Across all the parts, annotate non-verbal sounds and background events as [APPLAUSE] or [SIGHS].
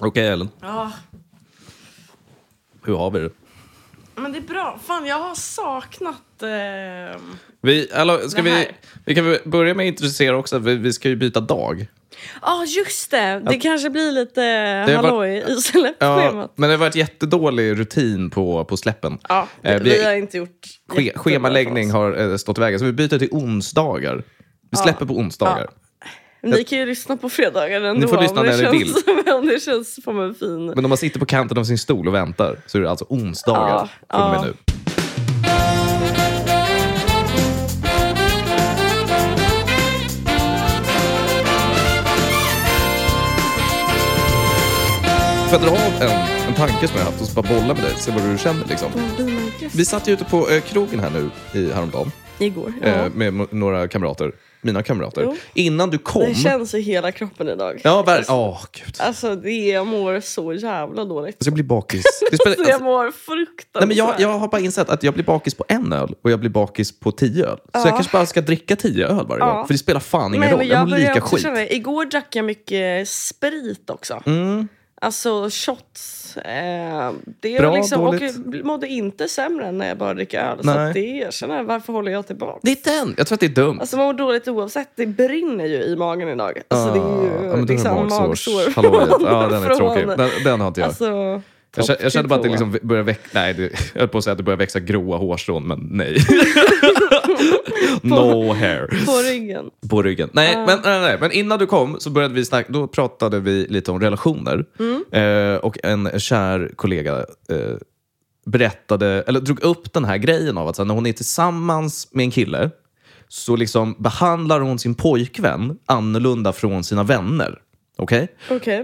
Okej Ellen, Ja, hur har vi det? men det är bra. Fan, jag har saknat... Eh... Vi, eller, ska Det vi, här. vi kan börja med att introducera också att vi, vi ska ju byta dag. Ja, just det. Det kanske blir lite halloj i släppschemat. men det har varit jättedålig rutin på, på släppen. Ja, Eh, vi, har inte gjort... Ske, schemaläggning har eh, stått i vägen, så vi byter till onsdagar. Vi släpper på onsdagar. Ni kan ju lyssna på fredagar ändå. får lyssna när ni känns, [LAUGHS] om det känns som en fin... Men om man sitter på kanten av sin stol och väntar så är det alltså onsdagar Ja, från och med nu. För att dra av en, en tanke som jag haft och så bara bolla med dig, se vad du känner liksom. Vi satt ju ute på eh, krogen här nu i, häromdagen Igår. Ja. eh, med några kamrater, mina kamrater. Jo. Innan du kom... Det känns i hela kroppen idag. Ja, ver- Alltså, Åh, gud. alltså det, jag mår så jävla dåligt. Alltså, jag blir bakis. Det [LAUGHS] spelar, Så jag alltså, mår fruktansvärt. nej, men jag, jag har bara insett att jag blir bakis på en öl och jag blir bakis på tio öl. Så jag kanske bara ska dricka tio öl varje Ja. gång. För det spelar fan ingen Nej, roll. Jag, jag mår lika skit. känna. Igår drack jag mycket sprit också. Mm. Alltså shots. Eh, det Bra, liksom, och dåligt? jag mådde inte sämre än när jag bara dricker öl. Så Nej. att det, jag känner, varför håller jag tillbaka? Det är den. Jag tror att det är dumt. Alltså man mår dåligt oavsett. Det brinner ju i magen idag. Alltså det är ju Ah, ja, liksom magsår. Ja, den är från- tråkig. Den, den har inte jag. Alltså, jag, känner, jag bara att det liksom börjar växa... Nej, det, jag höll på att säga att det börjar växa gråa hårstrån, men nej. [LAUGHS] [LAUGHS] no hair. på ryggen. På ryggen. Nej, men, nej, nej, men innan du kom så började vi snacka, då pratade vi lite om relationer. Eh, och en kär kollega eh, berättade, eller drog upp den här grejen av att så här, när hon är tillsammans med en kille så liksom behandlar hon sin pojkvän annorlunda från sina vänner. Okej?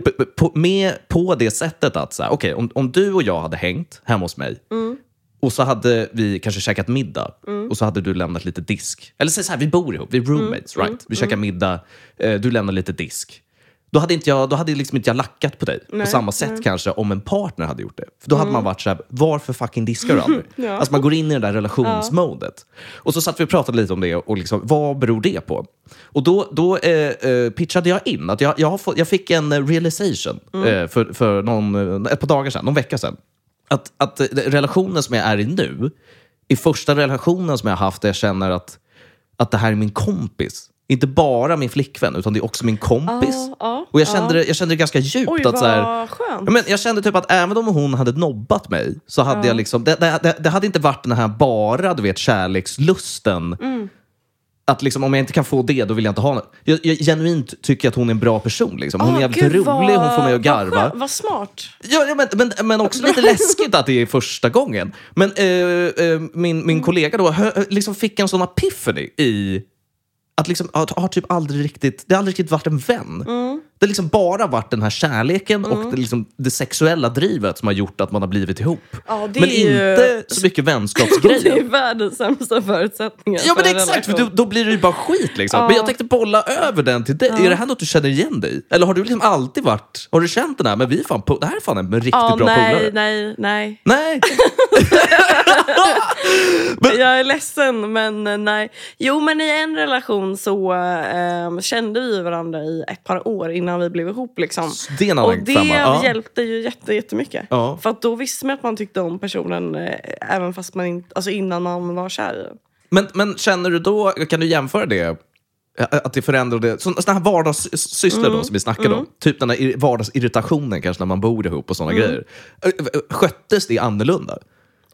B- b- på, med, på det sättet att så här, okej, om, om du och jag hade hängt hemma hos mig och så hade vi kanske käkat middag och så hade du lämnat lite disk. Eller säg så här, vi bor ihop, vi är roommates, right? Vi käkar middag, eh, du lämnar lite disk. Då hade, inte jag, då hade liksom inte jag lackat på dig på samma sätt kanske om en partner hade gjort det. För då hade man varit så här, varför fucking diskar du aldrig? [LAUGHS] Ja. Alltså man går in i det där relationsmodet. Och så satt vi och pratade lite om det och liksom, vad beror det på? Och då, då eh, eh, pitchade jag in att jag, jag, fått, jag fick en realization eh, för, för någon, eh, ett par dagar sedan, någon vecka sedan. Att, att relationen som jag är i nu är första relationen som jag har haft där jag känner att, att det här är min kompis. Inte bara min flickvän, utan det är också min kompis. Ja, ja, och jag kände, det, jag kände det ganska djupt. Oj, att, så här, skönt. Ja, men jag kände typ att även om hon hade nobbat mig så hade jag liksom, det, det, det, det hade inte varit den här bara du vet, kärlekslusten. Mm. Att liksom, om jag inte kan få det, då vill jag inte ha något. Jag, jag genuint tycker att hon är en bra person. Liksom. Hon är Ah, jävligt gud, rolig, vad- hon får mig att Vad, garva. skönt, vad smart. Ja, ja, men, men, men också lite läskigt att det är första gången. Men eh, eh, min, min kollega då hö, liksom fick en sån epiphany i att liksom, har, har typ aldrig riktigt, det har aldrig riktigt varit en vän. Det har liksom bara varit den här kärleken och det, liksom, det sexuella drivet som har gjort att man har blivit ihop. Ja, det men är ju- inte så mycket [LAUGHS] Det är vänskapsgrejer. världens sämsta förutsättningar Ja men för exakt, för då, då blir det ju bara skit liksom. Ja. Men jag tänkte bolla över den till dig. Är det här något du känner igen dig? Eller har du liksom alltid varit, har du känt den här, men vi fan, det här är fan en riktigt Ja, bra nej, polare? nej, nej. Nej. [LAUGHS] [LAUGHS] Jag är ledsen, men eh, nej. Jo, men i en relation så eh, kände vi varandra i ett par år innan vi blev ihop. Liksom. Det är en Och det femma. Hjälpte ju jätte, jättemycket. Ja. För då visste man att man tyckte om personen eh, även fast man inte, alltså innan man var kär i den. Men, men känner du då, kan du jämföra det? Att det förändrade, sådana här vardagssysslor Mm. då som vi snackade om. Typ den här ir- vardagsirritationen kanske när man bor ihop och sådana Mm. grejer. Sköttes det annorlunda?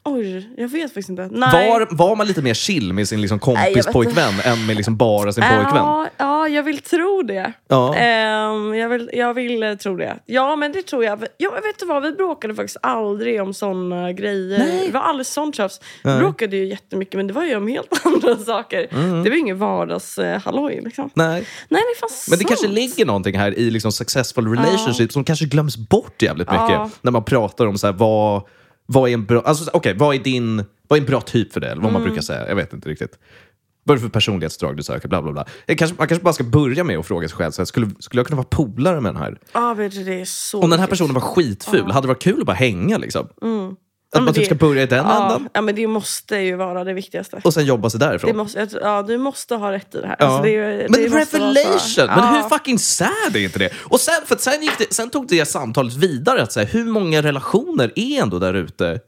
Oj, jag vet faktiskt inte. Nej. Var, var man lite mer chill med sin liksom kompispojkvän än med liksom bara sin pojkvän? Ja, ja, jag vill tro det. Ja. Ehm, jag, vill, jag vill eh, tro det. Ja, men det tror jag. Ja, vet du vad? Vi bråkade faktiskt aldrig om såna grejer. Nej. Det var aldrig sånt tjafs. Vi bråkade ju jättemycket, men det var ju om helt [LAUGHS] andra saker. Mm. Det var ingen vardagshalloj liksom. Nej. Nej, det är fan Men det kanske sant. ligger någonting här i liksom successful relationship som kanske glöms bort jävligt mycket. Ja. När man pratar om så här, vad, vad är en bra, alltså, okej, vad är din, vad är en bra typ för det? Eller vad man Mm. brukar säga. Jag vet inte riktigt. Vad är det för personlighetsdrag du söker? Bla, bla, bla. Kanske, man kanske bara ska börja med att fråga sig själv, så här, skulle, skulle jag kunna vara polare med den här? Ja, du, det är så Om den här personen var skitful, hade det varit kul att bara hänga liksom? Att man typ det- ska börja i den ja, änden ja, men det måste ju vara det viktigaste. och sen jobba sig därifrån. Det måste, ja, du måste ha rätt i det här. Ja. Alltså, det, är men det revelation! Men hur fucking sad är inte det? Och sen, för sen, gick det, sen tog det samtalet vidare. Att säga, hur många relationer är ändå där ute?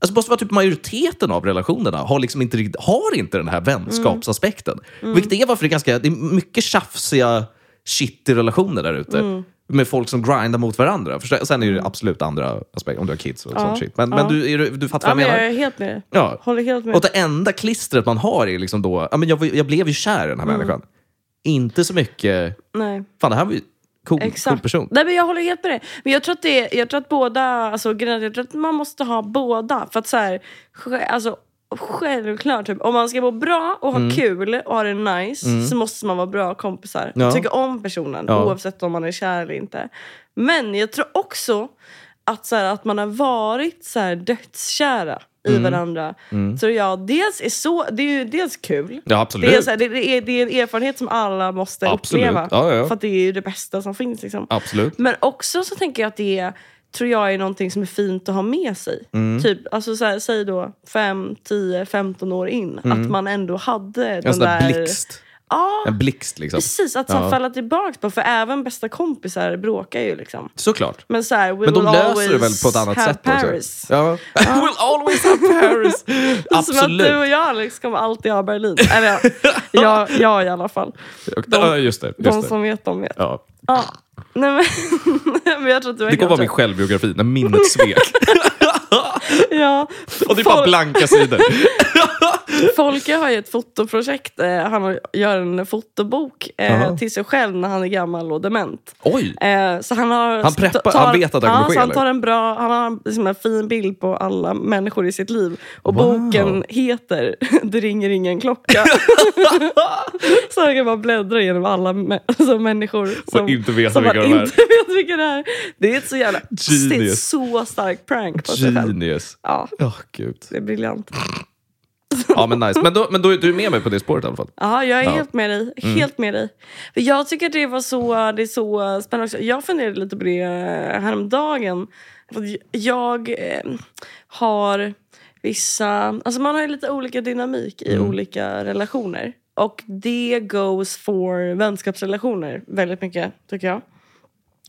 Alltså måste vara typ majoriteten av relationerna har, liksom inte, har inte den här vänskapsaspekten. Mm. Vilket är varför det är, ganska, det är mycket tjafsiga shitty relationer där ute. Mm. Med folk som grindar mot varandra. Förstå- Sen är det absolut andra aspekter, om du har kids och sånt shit. Men, men du, du- du fattar Ja, vad jag men menar? jag är helt med. Ja. Håller helt med. Och det enda klistret man har är liksom då, ja, men jag, jag blev ju kär i den här Mm. människan. Inte så mycket, Nej. fan det här var ju cool, cool person. Nej, men jag håller helt med dig. Men jag tror att, det, jag tror att båda, alltså, jag tror att man måste ha båda. För att så här, alltså, självklart, typ, om man ska må bra och ha kul och ha det nice så måste man vara bra kompisar. Mm. Ja. Tycka om personen Ja. oavsett om man är kär eller inte. Men jag tror också att, så här, att man har varit så här, dödskära i Mm. varandra. Tror jag dels är så, det är ju dels kul. Ja, absolut. Det är, så här, det, det, är, det är en erfarenhet som alla måste Absolut. uppleva. Ja, ja. För att det är ju det bästa som finns. Liksom. Absolut. Men också så tänker jag att det tror jag är någonting som är fint att ha med sig. Mm. Typ, alltså så här, säg då 5, 10, 15 år in. Att man ändå hade Mm. En den där... blixt. Ja, En blixt liksom. precis. Att så Ja. falla tillbaka på. För även bästa kompisar bråkar ju liksom. Såklart. Men så här, Men de löser det väl på ett annat sätt Paris. också? Ja. [LAUGHS] We'll always have Paris. Som att Absolut. du och jag Alex kommer alltid ha Berlin. Eller [LAUGHS] ja, jag, jag i alla fall. Ja, just det. Just De som vet, de vet. Ja. Ja. Nej, men, [LAUGHS] men jag tror att du Det kommer vara min självbiografi, när minnet svek. Ja. Och det är bara Folk- blanka sidor. Folke har ju ett fotoprojekt. Eh, han gör en fotobok eh, Aha. till sig själv när han är gammal och dement. Oj! Eh, så han, har, Han preppar- han vet att det kommer ja, ske, så Han tar en bra, han har liksom en fin bild på alla människor i sitt liv. Och Wow. boken heter [LAUGHS] Det ringer ingen klocka. [LAUGHS] så han kan bara bläddra genom alla alltså, människor som, inte veta som vilka de är. inte [LAUGHS] vet vilka det är. Det är ett så jävla... Det är ett Genius. så starkt prank på sig själv. Genius. Ja, Ja, gud. det är briljant. [LAUGHS] Ja, men nice. Men, då, men då, du är med mig på det spåret i alla fall? Ja, jag är Ja. Mm. helt med dig. Helt med dig. För jag tycker att det var så, det är så spännande också. Jag funderade lite på det eh, häromdagen. Jag eh, har vissa... Alltså man har ju lite olika dynamik i Mm. olika relationer. Och det goes for vänskapsrelationer väldigt mycket, tycker jag.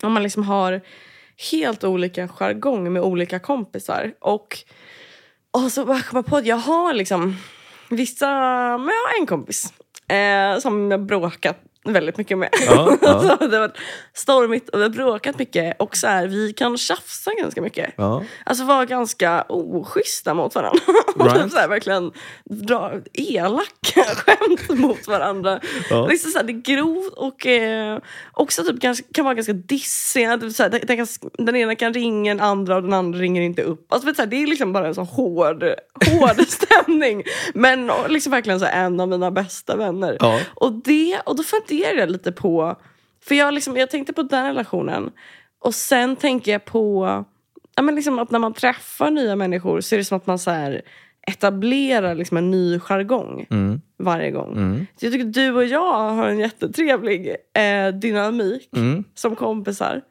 Om man liksom har helt olika jargong med olika kompisar. Och, och så bara kom jag på att jag har liksom vissa... Men jag har en kompis eh, som jag bråkat väldigt mycket med. Ja, ja. [LAUGHS] det har varit stormigt och vi har bråkat mycket. Och så här, vi kan tjafsa ganska mycket. Ja. Alltså vara ganska oschyssta mot varandra. [LAUGHS] Right. Och så här, verkligen dra elaka [LAUGHS] skämt mot varandra. Ja. Liksom så här, det är grovt och eh, också typ ganska, kan vara ganska dissiga. Typ så här, den, kan, den ena kan ringa den andra och den andra ringer inte upp. Alltså, vet så här, det är liksom bara en så hård, hård stämning. Men liksom verkligen så här, en av mina bästa vänner. Ja. Och, det, och då funderar jag lite på... För jag, liksom, jag tänkte på den relationen. Och sen tänker jag på ja, men liksom att när man träffar nya människor så är det som att man så här etablerar liksom en ny jargong Mm. varje gång. Så jag tycker du och jag har en jättetrevlig eh, dynamik Mm. som kompisar.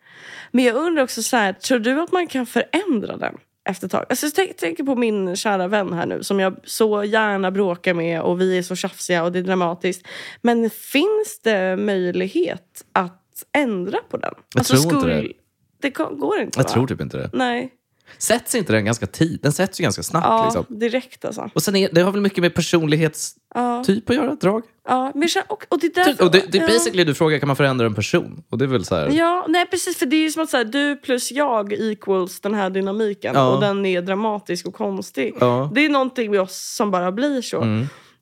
Men jag undrar också, så här, tror du att man kan förändra den efter ett tag? Alltså, jag tänk- tänker på min kära vän här nu som jag så gärna bråkar med och vi är så tjafsiga och det är dramatiskt. Men finns det möjlighet att ändra på den? Alltså, Jag tror inte det. Det går inte Jag va? tror typ inte det. Nej. Sätts inte den ganska tid? Den sätts ju ganska snabbt. Ja, Liksom. direkt alltså. Och sen är, det har väl mycket med personlighetstyp Ja. att göra, drag? Ja, men, och, och det är därför, Och det, det är ja. basically du frågar, kan man förändra en person? Och det är väl så här... Ja, nej precis. För det är ju som att så här, du plus jag equals den här dynamiken. Ja. Och den är dramatisk och konstig. Mm. Det är någonting med oss som bara blir så.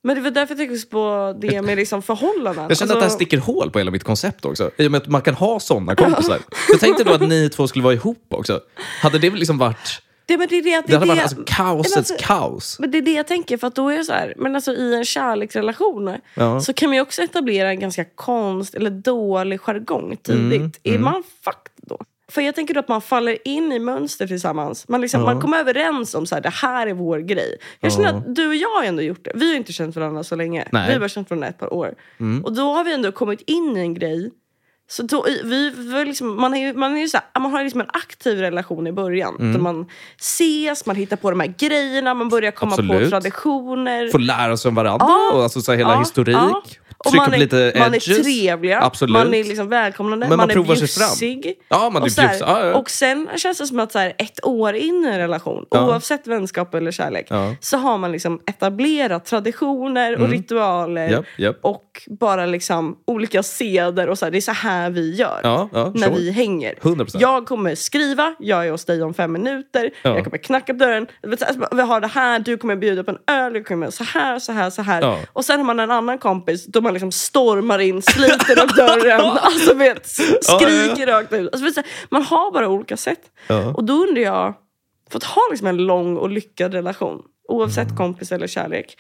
Men det var därför jag tänkte också på det [LAUGHS] med liksom förhållanden. Jag känner att det här Alltså, sticker hål på hela mitt koncept också. I och med att man kan ha sådana kompisar. [LAUGHS] Jag tänkte då att ni två skulle vara ihop också. Hade det väl liksom varit... det, men det, är det, att Det hade det, varit det, alltså kaosets alltså- kaos. Men det är det jag tänker, för att då är det så här, men alltså i en kärleksrelation Ja. så kan man ju också etablera en ganska konst eller dålig jargong tidigt. Mm, Är man fucked då? För jag tänker att man faller in i mönster tillsammans. Man, liksom, man kommer överens om så här, det här är vår grej. Jag känner Ja. att du och jag har ändå gjort det. Vi har inte känt varandra så länge. Nej. Vi har bara känt varandra ett par år. Och då har vi ändå kommit in i en grej Så då, vi, vi liksom, man, är man, är så här, man har liksom en aktiv relation i början. Mm. Man ses, man hittar på de här grejerna, man börjar komma Absolut. på traditioner. Få lära sig om varandra Ja. och alltså så hela Ja, historik. Och man är, lite man är trevliga, Absolut. man är liksom välkomnande, Men man är bjussig. Ja, man och, så här. Ja, ja. och sen känns det som att så här, ett år in i en relation, Ja. oavsett vänskap eller kärlek. Mm. så har man liksom etablerat traditioner och ritualer. Japp, japp. Och bara liksom olika seder och så här, det är så här vi gör. Ja, ja, när sure. vi hänger. 100%. Jag kommer skriva, jag är hos dig om fem minuter, Ja. jag kommer knacka på dörren, du, alltså, vi har det här, du kommer bjuda på en öl, jag kommer så här, så här, så här. Och sen har man en annan kompis då man liksom stormar in, sliter upp dörren, [LAUGHS] alltså vet, skriker rakt ut. Alltså, du, man har bara olika sätt. Och då undrar jag, för att ha liksom en lång och lyckad relation, oavsett Mm. kompis eller kärlek,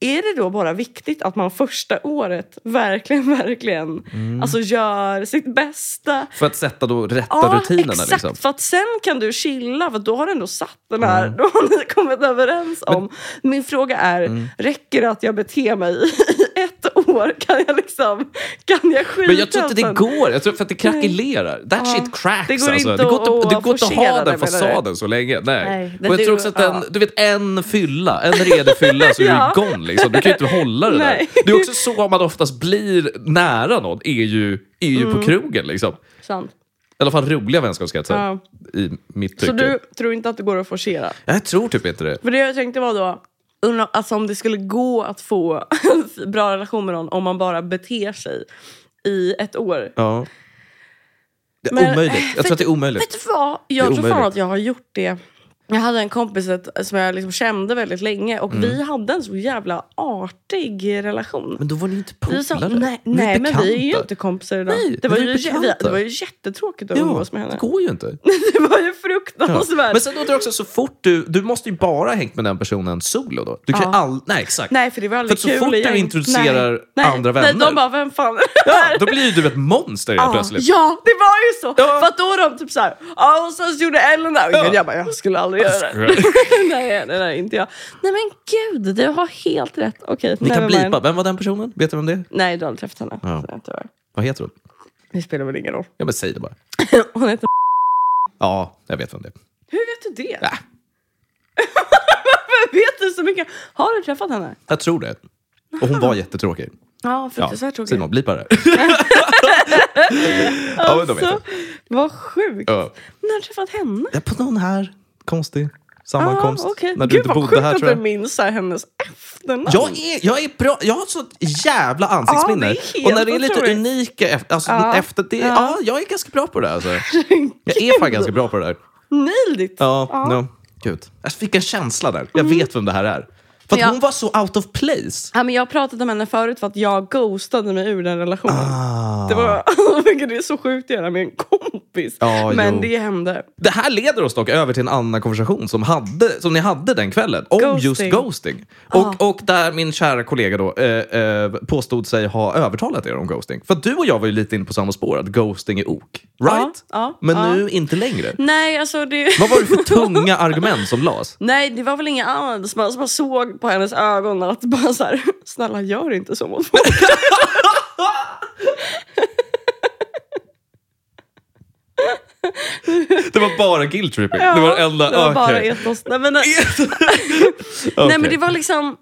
är det då bara viktigt att man första året verkligen, verkligen Mm. alltså gör sitt bästa? För att sätta då rätta Ja, rutinerna. exakt. Liksom. För att sen kan du chilla, för då har du ändå satt den här, då har ni kommit överens om. Min fråga är, Mm. räcker det att jag beter mig i [LAUGHS] ett år? Kan jag liksom, kan jag skita Men jag tror inte det går. Jag tror för att det krackelerar. That Ja. shit cracks. Det går alltså. inte det går inte, att- det går inte att ha den fasaden så länge. Nej. Nej, och jag du- tror också att en, ja. du vet, en fylla, en redig fylla så är [LAUGHS] Ja. du igång. Liksom. Du kan ju inte hålla det där. Nej. Det är också så man oftast blir nära någon, är ju, är ju Mm. på krogen. Liksom. Sant. I alla fall roliga vänskapskretsar. Ja. I mitt tycke. Så du tror inte att det går att forcera? Jag tror typ inte det. För det jag tänkte var då, undra- alltså om det skulle gå att få [LAUGHS] bra relation med någon om man bara beter sig i ett år. Ja. Det är Men, omöjligt. Jag tror att det är omöjligt. Vet du vad? Jag tror fan att jag har gjort det. Jag hade en kompis som jag liksom kände väldigt länge och Mm. vi hade en så jävla artig relation. Men då var ni inte Vi polare. nej, Ni nej men vi är ju inte kompisar idag. Nej, det, var vi ju, bekanta. det var ju jättetråkigt att Ja, umgås med henne. det går ju inte. [LAUGHS] Det var ju Ja. fruktansvärt. Men sen undrar jag också, så fort du, du måste ju bara ha hängt med den personen solo då. Du kan Ja. all, nej exakt. Nej för det var För aldrig att så kul fort du introducerar nej, nej, andra Nej, vänner. de bara, vem fan är det Ja, här? då blir ju du ett monster helt Ja, plötsligt. Ja, det var ju så! Ja. För att då var de typ såhär, ja och sen så gjorde Ellen det här. Ja. Jag bara, jag skulle aldrig göra det. [LAUGHS] Nej, nej, nej, inte jag. Nej men gud, du har helt rätt. Okej, Ni kan blipa. Vem var den personen? Vet du vem det är? Nej, du har aldrig träffat henne. Ja. Så, tyvärr. Vad heter hon? Det spelar väl ingen roll. Ja men säg det bara. [LAUGHS] Hon heter... Ja, jag vet vem det är. Hur vet du det? Ja, [LAUGHS] Varför vet du så mycket? Har du träffat henne? jag tror det. Och hon var jättetråkig. Ja, Ja, fruktansvärt tråkigt. Simon, blipa det. ja. Alltså, vad sjukt. Ja. När har du träffat henne? Ja, på någon här konstig sammankomst. Ah, okej. När du Gud inte vad bodde här tror jag. minns så här hennes efternamn. Jag är, jag är bra, jag har ett sånt jävla ansiktsminne. Ja, det är helt och när det är lite otroligt. unika efter, alltså, Ja. efter det, ja. Ja. jag är ganska bra på det där. Alltså. [LAUGHS] Jag är fan ganska bra på det där. Nailed it. Ja, ja. Gud. Jag fick en känsla där. Jag vet vem det här är. För att Ja. hon var så out of place. Ja, men jag har pratat om henne förut för att jag ghostade mig ur den relationen. Ah. Det, var, [LAUGHS] det är så sjukt att göra med en kompis. Ja, men jo. det hände. Det här leder oss dock över till en annan konversation som, hade, som ni hade den kvällen. Om Ghosting. just ghosting. Och, och där min kära kollega då eh, eh, påstod sig ha övertalat er om ghosting. För att du och jag var ju lite inne på samma spår, att ghosting är ok. Right? Men nu inte längre. Nej, alltså det... Vad var det för [LAUGHS] tunga argument som lades? Nej, det var väl inga annat. Man bara såg på hennes ögon att bara så här, [LAUGHS] snälla gör inte så mot folk. Det var bara guilt tripping. Ja, det var enda... det var bara okej. etos. Nej men, [LAUGHS] [LAUGHS] nej, Okej. men det var liksom...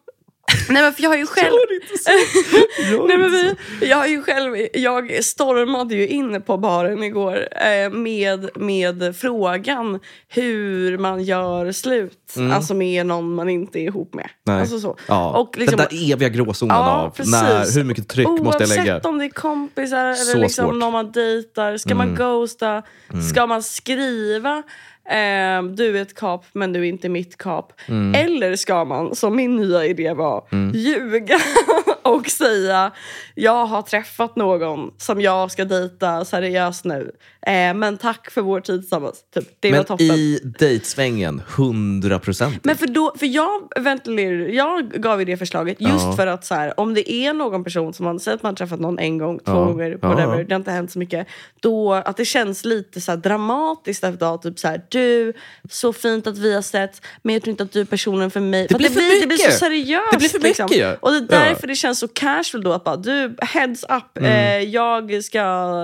Nej men för jag har ju själv... Gör inte så. [LAUGHS] Gör Nej, men vi, jag, har ju själv, jag stormade ju in på baren igår eh, med, med frågan hur man gör slut. Alltså med någon man inte är ihop med. Mm. Nej. Alltså så. Ja. Och liksom, Den där eviga gråzonen Ja, av när, hur mycket tryck måste jag lägga. Oavsett om det är kompisar Så eller liksom svårt. Mm. någon man dejtar. Ska man ghosta? Ska man skriva eh, du är ett kap men du är inte mitt kap? Mm. Eller ska man, som min nya idé var, ljuga [LAUGHS] och säga jag har träffat någon som jag ska dejta seriöst nu. Eh, men tack för vår tid tillsammans. Typ, det var Men toppen. i dejtsvängen, 100 procent. Men för, då, för jag ventilerade, jag gav ju det förslaget just Ja. för att så här, om det är någon person som man säger att man har träffat någon en gång, två Ja. gånger, Ja. whatever, det har inte hänt så mycket. Då att det känns lite så här dramatiskt efter att typ så här, du, så fint att vi har sett, men jag tror inte att du är personen för mig. Det För blir för det, blir, det blir så seriöst. Det blir för liksom. mycket, ja. Och det är Ja. därför det känns så casual då. Att bara, du, heads up, Mm. eh, jag ska,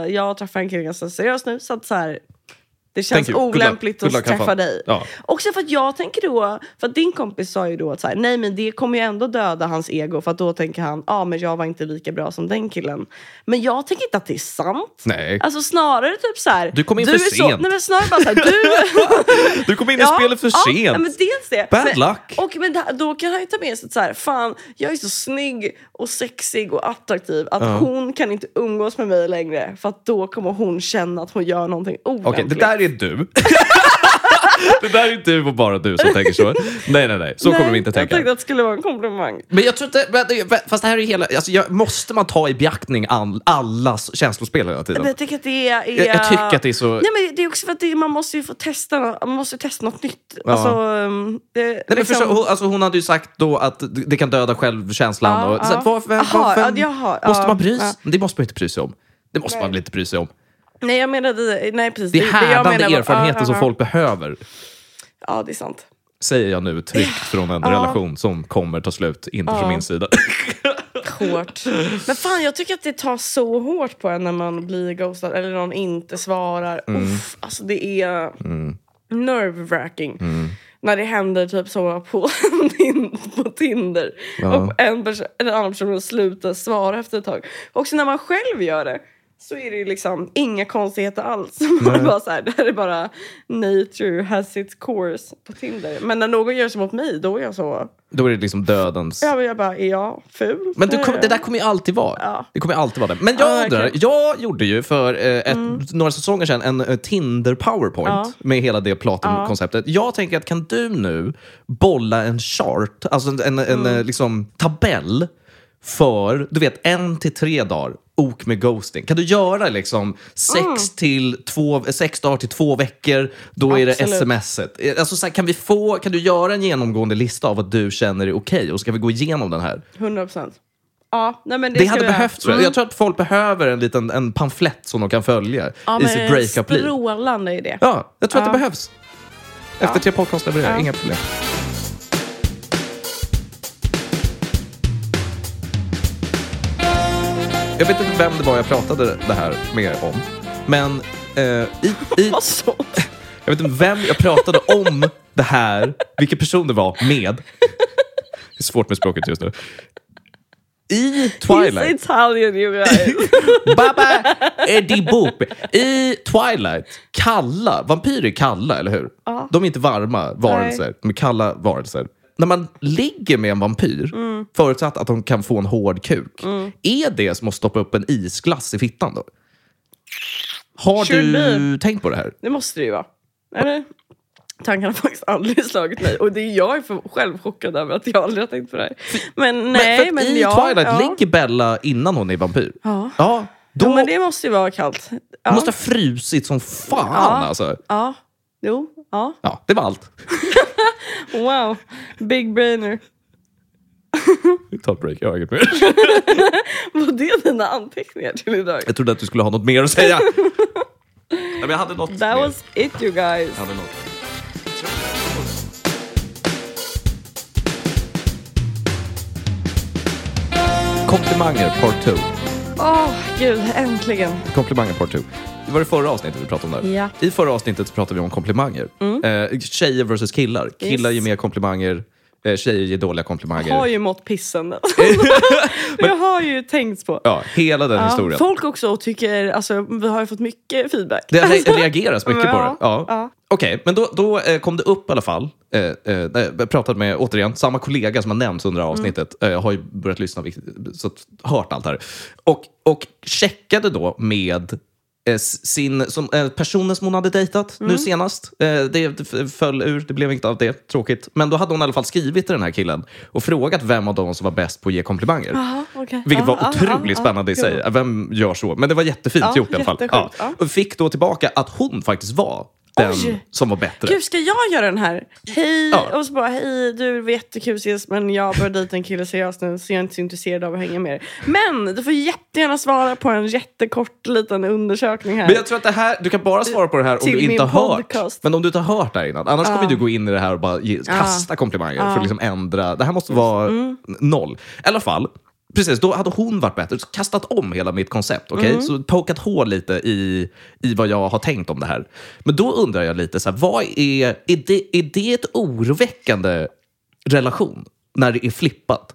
jag träffar en kille ganska seriöst nu. Så att så här, det känns Thank you. Good luck. olämpligt Good att luck, have träffa dig. Ja. Också för att jag tänker då, för att din kompis sa ju då att så här, nej men det kommer ju ändå döda hans ego för att då tänker han, ja ah, men jag var inte lika bra som den killen. Men jag tänker inte att det är sant. Nej. Alltså snarare typ så här. Du kom in är för så, sent. Nej men snarare bara så här, du... [LAUGHS] Du kom in i spelet för ja, sent. Ja, men dels det. Bad men, luck. Och men då kan han ju ta med sig att så här, fan jag är så snygg och sexig och attraktiv att hon kan inte umgås med mig längre för att då kommer hon känna att hon gör någonting olämpligt. där är du. [LAUGHS] det där är du och bara du som tänker så. Nej, nej, nej. Så kommer vi inte Jag tänka. tänkte att det skulle vara en komplimang. Men jag tror inte, men fast det här är hela, alltså jag, måste man ta i beaktning all, allas känslospel hela tiden? Men jag tycker att det är... Jag, jag tycker att det är så... Nej, men det är också för att det, man måste ju få testa, man måste ju testa något nytt. Ja. Alltså, um, det, Nej, men liksom- förstå, hon, alltså hon hade ju sagt då att det kan döda självkänslan. Ja, och, så ja. vem, Aha, vad, vem, ja, jaha, måste ja, man bry sig? ja. Det måste man inte bry sig om. Det måste man Nej. väl inte bry sig om. Nej, jag menade... Nej, precis. Det är härdande erfarenheter ja, som folk behöver. Ja, det är sant. Säger jag nu tryggt från en Ja. relation som kommer ta slut, inte från Ja. min sida. [LAUGHS] Hårt. Men fan, jag tycker att det tar så hårt på en när man blir ghostad eller någon inte svarar. Mm. Uff, alltså det är nerve-wracking. När det händer typ så på, [LAUGHS] på Tinder. Ja. Och en, en annan person slutar svara efter ett tag. Också när man själv gör det så är det ju liksom inga konstigheter alls. [LAUGHS] Man bara så här, det här är bara nature has its course på Tinder. Men när någon gör så mot mig, då är jag så... Då är det liksom dödens... Ja, men jag bara, är jag ful? Men du kom, det där kommer ju alltid vara. Ja. Det kommer alltid vara det. Men jag Ja, undrar, verkligen. jag gjorde ju för eh, ett, några säsonger sedan en eh, Tinder powerpoint Ja. med hela det Platon-konceptet. Jag tänker att kan du nu bolla en chart, alltså en, en, en eh, liksom, tabell för, du vet, en till tre dagar ok med ghosting. Kan du göra liksom sex, till två, sex dagar till två veckor, då är det Absolut. smset. Eh, Alltså, så här, kan, vi få, kan du göra en genomgående lista av vad du känner är okej och ska vi gå igenom den här? 100 procent. Ja, nej, men det, Det hade behövts. Mm. jag tror att folk behöver en liten en pamflett som de kan följa Ja, i sitt breakup-liv. Strålande idé. Ja, jag tror att Ja. det behövs. Efter Ja. tre podcast levererar, Ja. inga problem. Jag vet inte vem det var jag pratade det här med om. Men eh, i, i, [LAUGHS] jag vet inte vem jag pratade om det här, vilken person det var med. Det är svårt med språket just nu. I Twilight. He's Italian you guys. [LAUGHS] Baba Eddie Boop. I Twilight, kalla, vampyrer är kalla, eller hur? Ja. De är inte varma varelser, de är kalla varelser. När man ligger med en vampyr, Mm. förutsatt att de kan få en hård kuk, är det som att stoppa upp en isglass i fittan då? Har Sure du be. tänkt på det här? det måste det ju vara. Eller? Tanken har faktiskt aldrig slagit mig. Och det är jag är för själv chockad över att jag aldrig har tänkt på det här. Men nej, att men, I ja. Twilight ja. ligger Bella innan hon är vampyr. Ja. Ja, då Jo, men det måste ju vara kallt. Ja. måste ha frusit som fan Ja. alltså. Ja. Jo. Ja. Ja, det var allt. [LAUGHS] Wow. Big brainer. [LAUGHS] Vi tar ett break, jag har inget mer. [LAUGHS] Var det dina anteckningar till idag? Jag trodde att du skulle ha något mer att säga. Nej, men jag hade något That mer. was it you guys. Jag hade något. Komplimanger part 2. Åh, gud. Äntligen. Komplimanger part 2. Det var det förra avsnittet vi pratade om där. Ja. I förra avsnittet så pratade vi om komplimanger. Eh, tjejer versus killar. Killar Yes. ger mer komplimanger, eh, tjejer ger dåliga komplimanger. Jag har ju mått pissen. [LAUGHS] [LAUGHS] jag har ju tänkt på. Ja, hela den Ja, historien. folk också tycker, alltså vi har ju fått mycket feedback. Det re- [LAUGHS] reageras mycket på det. Ja, Ja. Okej, men då, då eh, kom det upp i alla fall. Eh, jag pratade med, återigen, samma kollega som har nämnts under avsnittet. Mm. Eh, har ju börjat lyssna, så hört allt här. Och, och checkade då med sin, som, eh, personen som hon hade dejtat Mm. nu senast. Eh, det föll ur, det blev inte av det. Tråkigt. Men då hade hon i alla fall skrivit till den här killen och frågat vem av dem som var bäst på att ge komplimanger. Jaha, okej. Vilket Ja, var ja, otroligt ja, spännande i sig. Vem gör så? Men det var jättefint Ja, gjort i alla fall. ja. Och fick då tillbaka att hon faktiskt var den Oj. som var bättre. Gud, ska jag göra den här? Hej! Ja. Och så bara, hej, du var jättekul ses men jag börjar dejta en kille seriöst nu så jag är inte så intresserad av att hänga med er. Men du får jättegärna svara på en jättekort liten undersökning här. Men jag tror att det här, du kan bara svara på det här om Till du inte har hört. podcast. Men om du inte har hört det här innan. Annars kommer du gå in i det här och bara ge, kasta komplimanger för att liksom ändra. Det här måste vara Mm. noll. I alla fall, precis, då hade hon varit bättre. Kastat om hela mitt koncept. okej? Mm. Så pokat hål lite i, i vad jag har tänkt om det här. Men då undrar jag lite, så här, vad är, är, det, är det ett oroväckande relation när det är flippat?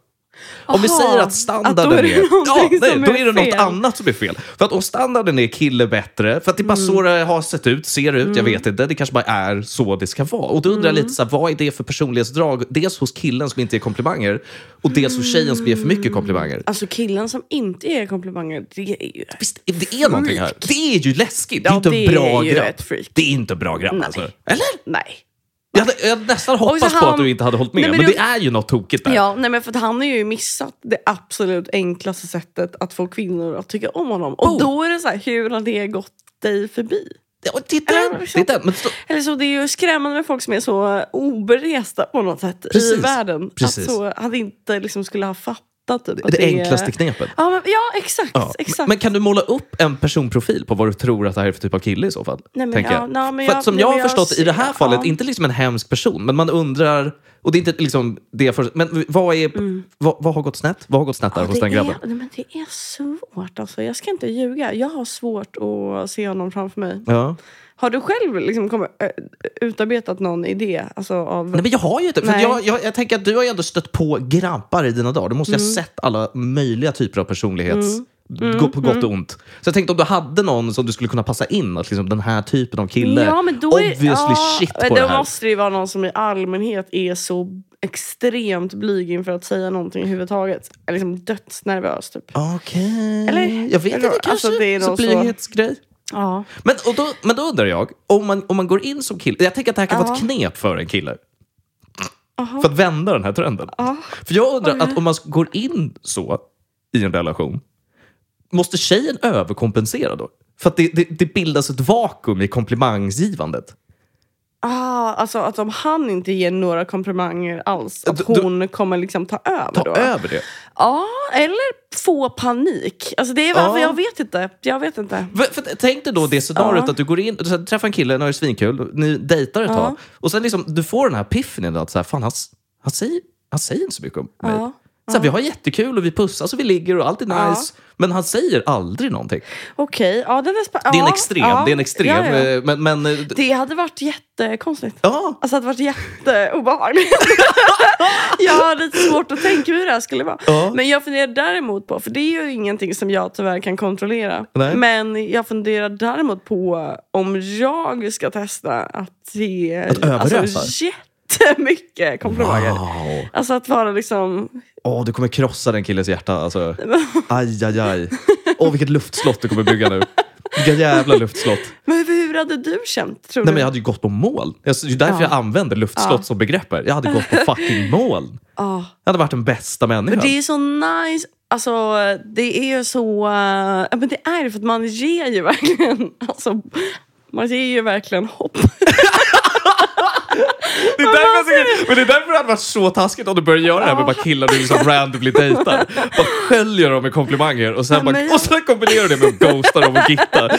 Om vi Aha, säger att att standarden då är är... [LAUGHS] Ja, nej, då är är det något fel. annat som är fel. För att om standarden är kille bättre, för att det är bara så det har sett ut, ser ut, jag vet inte. Det kanske bara är så det ska vara. Och då undrar jag lite, så här, vad är det för personlighetsdrag? Dels hos killen som inte ger komplimanger och dels hos tjejen som ger för mycket komplimanger. Alltså killen som inte ger komplimanger, det är ju... Visst, det är någonting här. Det är ju läskigt. Det är Ja, inte det en bra grabb. Det är inte en bra grabb alltså. Eller? Nej. Jag hade, jag hade nästan hoppats så på han- att du inte hade hållit med, Nej, men men, det- det är ju något tokigt där. Ja, nej men för han har ju missat det absolut enklaste sättet att få kvinnor att tycka om honom. Och Oh. då är det så här, hur har det gått dig förbi? Ja, är Eller den. Men så, Eller så det är ju skrämmande med folk som är så oberesta på något sätt i Precis. världen. Precis. Att så hade inte liksom skulle ha fattat typ, det det är- enklaste knepet. Ja, men, ja exakt. Ja. exakt. Men kan du måla upp en personprofil på vad du tror att det här är för typ av kille i så fall? Nej, men ja, jag. nej, men för jag- som nej, jag har men jag förstått i det här fallet, inte liksom en hemsk person, men man undrar, och det är inte liksom det för, men vad, är, vad, vad har gått snett? Vad har gått snett där Ja, hos den grabben? Är, men det är svårt alltså. Jag ska inte ljuga. Jag har svårt att se honom framför mig. Ja. Har du själv liksom kommit, äh, utarbetat någon idé? Alltså, av... Nej, men jag har ju inte, för Nej. jag, jag, jag tänker att du har ju ändå stött på grabbar i dina dagar. Du måste Mm. ha sett alla möjliga typer av personlighets... Gå på gott Mm. och ont. Så jag tänkte om du hade någon som du skulle kunna passa in, att liksom den här typen av kille, Ja, men då är, obviously ja, shit på då det här. måste det ju vara någon som i allmänhet är så extremt blyg inför att säga någonting överhuvudtaget. Liksom dödsnervös typ. Okej. Eller? Jag vet inte, kanske. alltså, det är så nog så. Ja. Men, och då, men då undrar jag, om man, om man går in som kille, jag tänker att det här kan vara ett knep för en kille. För att vända den här trenden. För jag undrar att om man går in så i en relation, måste tjejen överkompensera då? För att det, det, det bildas ett vakuum i komplimangsgivandet. Ah, alltså att om han inte ger några komplimanger alls, att då- hon kommer liksom ta över Ta då? över det. Ja, eller få panik. Alltså det är varför Ja. jag vet inte. Jag vet inte. För, för, tänk dig då det scenariot att du går in, du träffar en kille, är det svinkul, ni dejtar ett tag. Och sen liksom, du får den här piffen att så här, fan, han, han, säger, han säger inte så mycket om mig. Så här, vi har jättekul och vi pussas och vi ligger och allt är nice. Men han säger aldrig någonting. Okej, ja den är Det är en extrem. Det är en extrem. Ja, ja. eh, Men, men eh, Det hade varit jättekonstigt. ja. Alltså det hade varit jätteobehagligt. [LAUGHS] jag har lite svårt att tänka hur det här skulle vara. Ja. Men jag funderar däremot på, för det är ju ingenting som jag tyvärr kan kontrollera. Nej. Men jag funderar däremot på om jag ska testa att ge Att överösa? alltså, jättemycket komplimanger. Wow. Alltså att vara liksom... Åh, du kommer krossa den killens hjärta. Alltså. [LAUGHS] Aj, aj, aj. Åh, vilket luftslott du kommer bygga nu. Vilka jävla luftslott. Men hur hade du känt tror Nej, du? men jag hade ju gått på mål. Alltså, Det är därför Ja. jag använder luftslott Ja. som begrepp här. Jag hade gått på [LAUGHS] fucking mål. Ja. Jag hade varit den bästa människan. Men det är så nice. Alltså, det är ju så... eh, ja, men det är för att man ger ju verkligen... [LAUGHS] Alltså, man ger ju verkligen hopp. Det är därför jag tycker, men det är därför det hade varit så taskigt om du börjar göra det här med bara killar du liksom randomly dejtar. Bara sköljer dem med komplimanger och sen, bara, och sen kombinerar du det med att ghosta dem och gitta.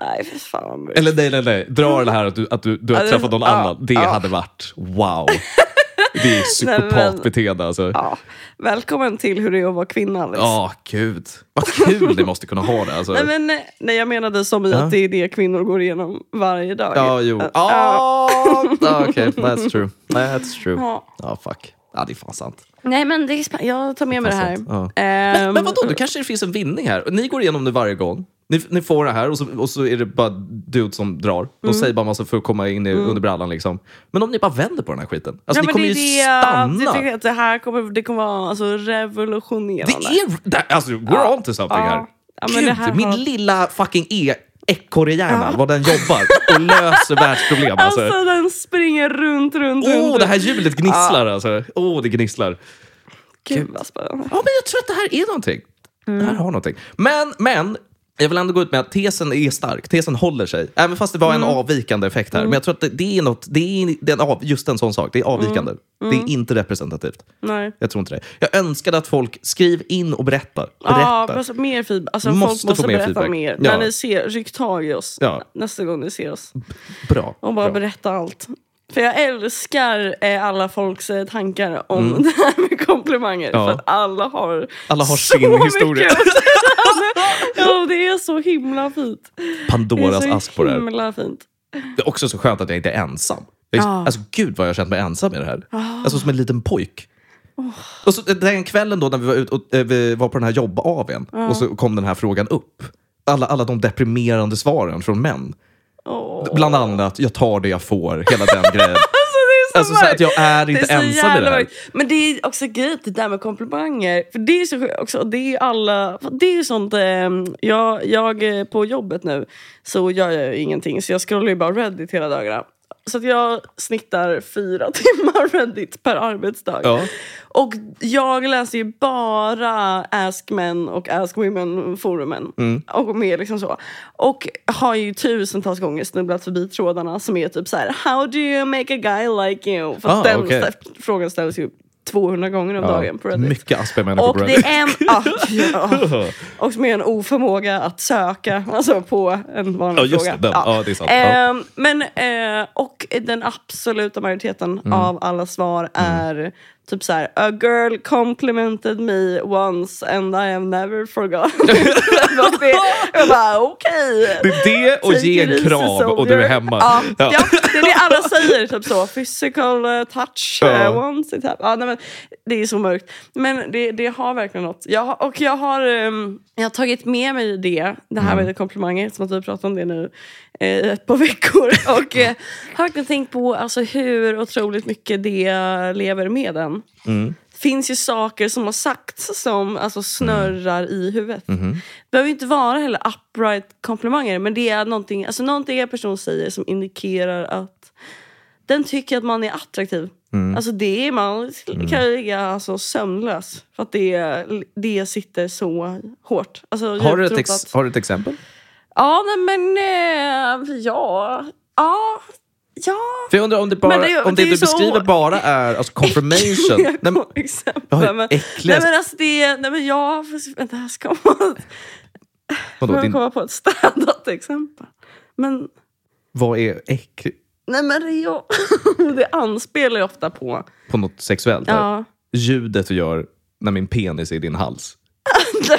Nej, för fan vad. Eller nej, nej, nej. Dra det här att du, att du, du har träffat någon annan. Det hade varit wow. Det är psykopatbeteende alltså. Ja. Välkommen till hur det är att vara kvinna Alice. Ja, gud. Vad kul ni måste kunna ha det. Alltså. Nej, men, nej, jag menade som i Ja. att det är det kvinnor går igenom varje dag. Ja, jo. Ja. Ah, Okej, that's true. [LAUGHS] That's true. Ja. Ja, fuck. Ja, det är fan sant. Nej, men det är jag tar med mig det här. sant. Ja. Ehm, Men, men vadå, då kanske det finns en vinning här. Ni går igenom det varje gång. Ni, ni får det här och så, och så är det bara dude som drar. De Mm. säger bara massa för att komma in i, under brallan. Liksom. Men om ni bara vänder på den här skiten. Alltså, ja, ni kommer det ju är det, stanna. Att det här kommer, det kommer vara alltså, Det revolutionerande. är... Det, alltså, we're on to something Ja. här. Ja, Gud, det här min har- lilla fucking e ekorrehjärna, vad den jobbar och löser världsproblem. Alltså. Alltså den springer runt, runt, Åh, runt. det här hjulet gnisslar alltså. Åh, det gnisslar. Gud vad spännande. Ja, men jag tror att det här är någonting. Det Mm. här har någonting. Men, men Jag vill ändå gå ut med att tesen är stark. Tesen håller sig. Även fast det var en Mm. avvikande effekt här. Men jag tror att det, det är, något, det är, det är en av, just en sån sak. Det är avvikande. Mm. Det är inte representativt. Nej. Jag tror inte det. Jag önskade att folk skriv in och berätta. Ja, Berätta. alltså, mer feedback. Alltså, Måste folk få måste mer berätta feedback. mer. Ja. När ni ser, ryck tag i oss Ja. nästa gång ni ser oss. Bra. Och bara Bra. berätta allt. För jag älskar eh, alla folks eh, tankar om [LAUGHS] det här med komplimanger. Mm. Ja. För att alla har, Alla har så sin historia. [LAUGHS] ja, det är så himla fint. Pandoras ask på det här. himla fint. Det är också så skönt att jag inte är ensam. Jag Ja. Alltså gud vad jag har känt mig ensam i det här. Alltså som en liten pojk. Och så, den kvällen då när vi var, ut, och, eh, vi var på den här jobb-AWn och så kom den här frågan upp. Alla, alla de deprimerande svaren från män. Bland annat, jag tar det jag får, hela den [LAUGHS] grejen. Så Alltså, så att jag är inte det är ensam i det här. Men det är också grejen, det där med komplimanger. För det är så också, det är alla, det är sånt, eh, jag, jag eh, på jobbet nu så gör jag ju ingenting så jag scrollar ju bara Reddit hela dagarna. Så att jag snittar fyra [LAUGHS] timmar Reddit per arbetsdag. Ja. Och jag läser ju bara Ask Men och Ask Women-forumen. Mm. Och mer liksom så. Och har ju tusentals gånger snubblat förbi trådarna som är typ så här: How do you make a guy like you? För Ah, den stä- frågan ställs ju 200 gånger om dagen på Reddit. mycket Aspermänniskor Och på det Reddit. är en, ah, ja, [LAUGHS] och med en oförmåga att söka alltså på en vanlig just fråga. det. Ja, det är sant. Ehm, men, eh, och den absoluta majoriteten Mm. av alla svar är typ så här: A girl complimented me once and I have never forgotten. [LAUGHS] Jag bara okej. Det är det och Take ge en kram och du är hemma. Ja, Ja. ja. det är det alla säger. Typ så. Physical eh, touch Ja. uh, once it. Ja, nej, men det är så mörkt. Men det, det har verkligen något. Jag, har- och jag har, ehm, jag har tagit med mig det, det här Mm. med komplimanger, som att vi pratat om det nu eh, ett par veckor. [LAUGHS] Och eh, har verkligen tänkt på alltså, hur otroligt mycket det lever med en. Mm. finns ju saker som har sagts som alltså, snurrar i huvudet. Mm-hmm. Det behöver ju inte vara heller upright komplimanger men det är någonting, alltså, någonting en person säger som indikerar att den tycker att man är attraktiv. Mm. Alltså det är man kan ju ligga alltså, sömnlös för att det, det sitter så hårt. Alltså, Har, du ett ex, har du ett exempel? Ja, nej, men eh, ja. Ja. Ja. För jag undrar om det, bara, det- om det, det du beskriver bara är alltså confirmation. [LAUGHS] nej, men, exempel. Men, äckliga- nej men alltså det, nej men jag, vänta jag ska komma, vadå, jag din, komma på ett städat exempel. Men, vad är äckligt? nej men det, ju- [LAUGHS] det anspelar ju ofta på, På något sexuellt? ja. Ljudet du gör när min penis är i din hals.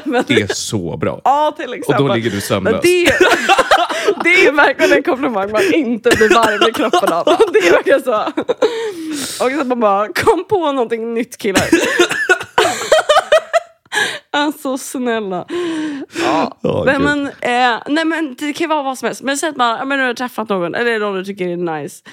Men, Det är så bra. ja till exempel. Och då ligger du sömnlös. det, [LAUGHS] det är verkligen en komplimang man inte blir varm i kroppen av. [LAUGHS] Det är verkligen så. Och så man bara, kom på någonting nytt killar. [LAUGHS] Alltså snälla. Ja. Ja, nej, men, eh, nej men det kan vara vad som helst. Men säg att man, ja, men du har träffat någon, eller någon du tycker är nice.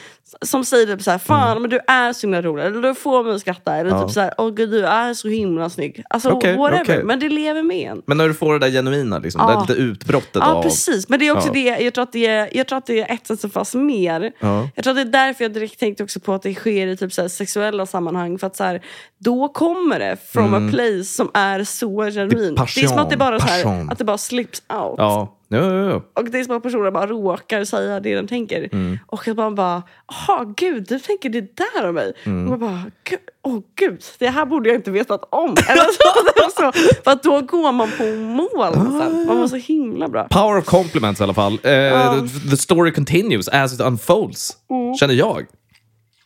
Som säger typ såhär, fan men du är så himla rolig. Eller du får mig att skratta. Eller Mm. Ja. typ såhär, åh gud du är så himla snygg. Alltså Okej, whatever. okej. Men det lever med en. Men när du får det där genuina, liksom, Ja. det där lite utbrottet Ja av... precis, men det är också Ja. det, jag tror, att det är, jag tror att det är ett så fast mer. Ja. Jag tror att det är därför jag direkt tänkte också på att det sker i typ så här sexuella sammanhang. För att så här, då kommer det from a place som är så genuint. Det, är som att det bara, så här, att det bara slips out. Ja. Ja, ja, ja. Och det är som att personen bara råkar säga det den tänker. Mm. Och att man bara, jaha gud du tänker det där om mig. Mm. Och man bara, "Gud, åh gud, det här borde jag inte vetat om. [LAUGHS] Eller så, det är för att då går man på mål sen. Man var så himla bra. Power of compliments i alla fall. The, the story continues as it unfolds, Mm. känner jag.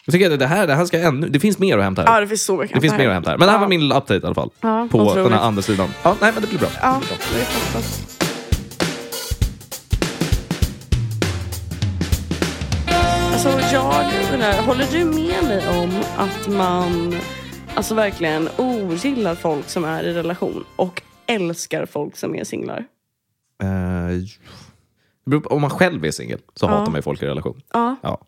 Jag tycker att det här, det här ska ännu... Det finns mer att hämta här. Ja, det finns så mycket Det finns mer att hämta här. Men det här Ja. var min lilla update i alla fall. Ja, på den här andra sidan. Ja, nej, men det blir bra. Ja, Det blir bra. Alltså jag undrar, håller du med mig om att man alltså verkligen ogillar folk som är i relation och älskar folk som är singlar? Eh, om man själv är singel så hatar man ju folk i relation. Ja. Ja.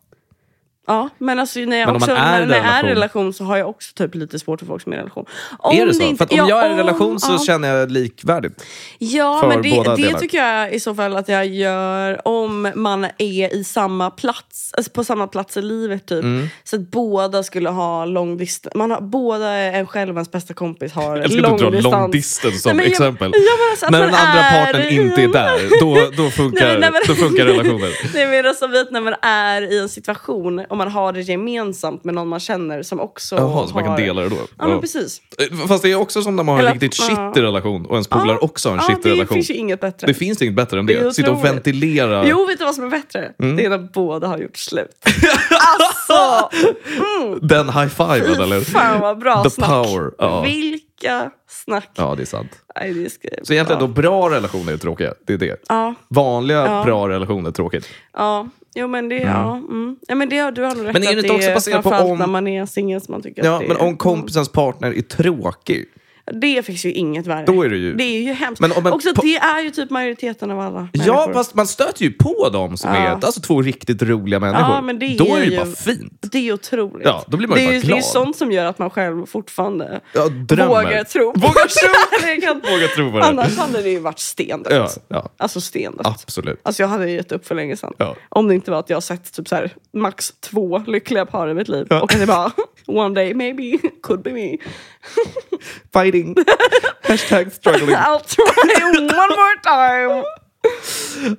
Ja, men alltså när jag, Men också, man är när, jag är i relation- så har jag också typ lite svårt för folk som är i relation. Om är det så? inte- för om ja, jag är i om- relation så ja. känner jag likvärdigt. Ja, men det, det tycker jag i så fall att jag gör om man är i samma plats, alltså på samma plats i livet typ. Mm. Så att båda skulle ha lång distans. Man har, båda en själv ens bästa kompis har Jag älskar lång att du drar distans. long distance som Nej, jag- exempel. Ja, men alltså när den andra är- partnern inte är där, då, då, [LAUGHS] funkar, Nej, men- då funkar relationen. [LAUGHS] Nej men alltså när man är i en situation man har det gemensamt med någon man känner som också Jaha, så man kan har... dela det då? Ja men precis. Eh, Fast det är också som när man har en riktigt shitty relation och ens polare också har en shitty det relation. finns ju inget bättre. Det finns inget bättre än Det är det. Sitta och ventilera. Jo, vet du vad som är bättre? Mm. Det är när båda har gjort slut. [LAUGHS] alltså! Den high-fiven eller? Fan vad bra The snack. power. Ja. Vilka snack. ja, det är sant. Nej, det ska... Så egentligen ja. då bra relationer är tråkiga. Det är det. Ja, Vanliga bra relationer är tråkigt. ja. Jo men det, ja. Mm. ja men det du har nog rätt Men är det att inte också är baserat på om- när man är singel som man tycker Ja, att det men är... om kompisens partner är tråkig. Det finns ju inget värre. Då är det ju- Det är ju hemskt. Men om en Också po- det är ju typ majoriteten av alla Ja, människor. fast man stöter ju på dem som Ja. är alltså, två riktigt roliga människor. Ja, men det då är det ju ju- bara fint. Det är otroligt. Ja, då blir man ju det, bara är, det är glad. ju sånt som gör att man själv fortfarande Ja, vågar tro. Vågar tro. [LAUGHS] Kan- Vågar tro på det. Annars hade det ju varit stendött. Ja, ja, Alltså stendött. absolut. Alltså jag hade ju gett upp för länge sedan. Ja. Om det inte var att jag sett typ så här, max två lyckliga par i mitt liv. Och att det bara, [LAUGHS] one day maybe, could be me. Fighting. [LAUGHS] Hashtag struggling. [LAUGHS] I'll try one more time.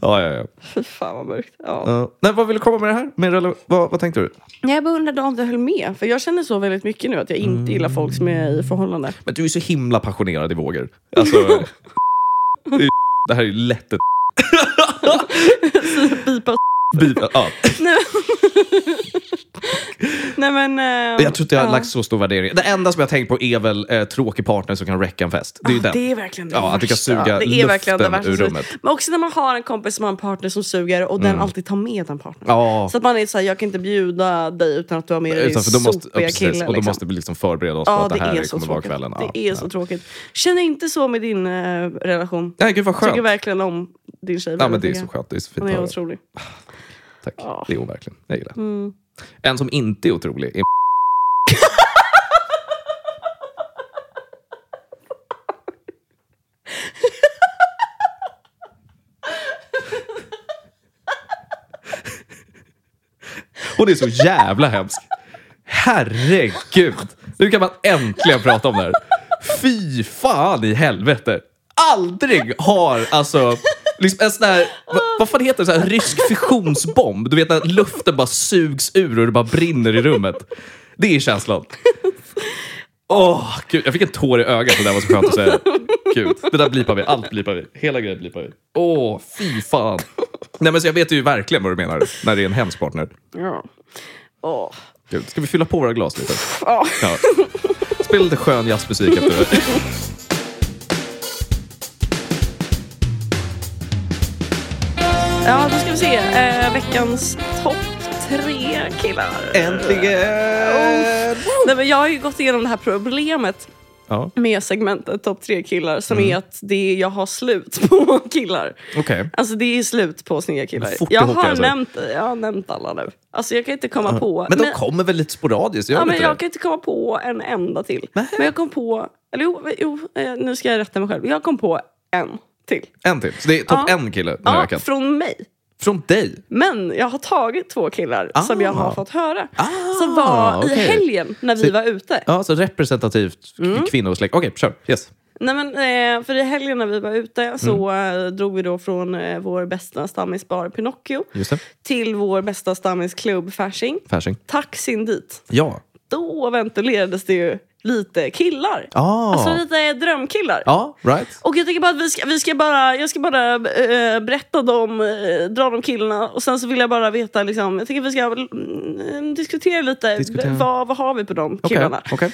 Ja, ja, ja. Fy fan vad mörkt. Ja. Ja. Nej, vad vill du komma med det här? Med vad, vad tänkte du? Jag bara undrade om du höll med. För jag känner så väldigt mycket nu att jag inte gillar folk som är i förhållande. Men du är så himla passionerad i vågor. Alltså, det, [LAUGHS] är, det här är ju lätt ett. Bif. Ja. Nej, men... eh, Jag tror inte jag har ja. lagt så stor värdering. Det enda som jag har tänkt på är väl eh, tråkig partner som kan räcka en fest. Det är Ah. Det är verkligen det Ja, att du kan värsta. suga det är verkligen det värsta ur rummet. Men också när man har en kompis som har en partner som suger och den alltid tar med den partnern. Ja. Så att man är såhär, jag kan inte bjuda dig utan att du har med dig din då måste, sopiga precis, kille. och då liksom. måste vi liksom förbereda oss på Ja, att det det här är så kommer vara kvällen. Det Ja, är ja. så tråkigt. Känner inte så med din eh, relation. Nej, gud vad Tycker skönt. verkligen om din tjej. Ja, men det är så skönt. Det är så fint Hon är otrolig. Tack. Ja. Det är hon verkligen. Jag gillar. Mm. En som inte är otrolig är Hon är så jävla hemsk. Herregud. Nu kan man äntligen prata om det här. Fy fan i helvete. Aldrig har alltså liksom en sån här, vad, vad fan heter det, så här, rysk fissionsbomb. Du vet när luften bara sugs ur och det bara brinner i rummet. Det är känslan. Åh, gud. Jag fick en tår i ögat. Det där var så skönt att säga. Gud, det där blipar vi. Allt blipar vi. Hela grejen blipar vi. Åh, fy fan. Nej, men så jag vet ju verkligen vad du menar när det är en hemsk partner. Ja. Åh. Gud, ska vi fylla på våra glas lite? Ja. Ja. Spela lite skön jazzmusik efter det. Ja, då ska vi se. Eh, veckans topp tre killar. Äntligen! Nej, men jag har ju gått igenom det här problemet Ja, med segmentet topp tre killar som Mm. är att det jag har slut på [LAUGHS] killar. okej. Alltså det är slut på snygga killar. Jag har, alltså. nämnt, jag har nämnt alla nu. Alltså jag kan inte komma på. Men de Nej, kommer väl lite sporadiskt? Gör ja, men jag det? kan inte komma på en enda till. Nej. Men jag kom på, eller jo, jo, eh, nu ska jag rätta mig själv. Jag kom på en till. En till. Så det är topp Ja. en kille den här Ja, veckan. från mig. Från dig? Men jag har tagit två killar som jag har Ah. fått höra. Ah, som var i okej. helgen när vi Så- var ute. Ja, så representativt mm. kvinnosläkt. Okej, kör. Yes. Nej, men, eh, för i helgen när vi var ute så eh, drog vi då från eh, vår bästa stammisbar Pinocchio till vår bästa stammisklubb Fasching. Fasching. Taxin dit. Ja. Då ventilerades det ju lite killar. Ah. Alltså lite drömkillar. Ja, right. Och jag tycker bara att vi ska, vi ska bara, jag ska bara eh, berätta dem, eh, dra de killarna och sen så vill jag bara veta, liksom, jag tycker vi ska mm, diskutera lite, Diskutera. Vad, vad har vi på de killarna? okej.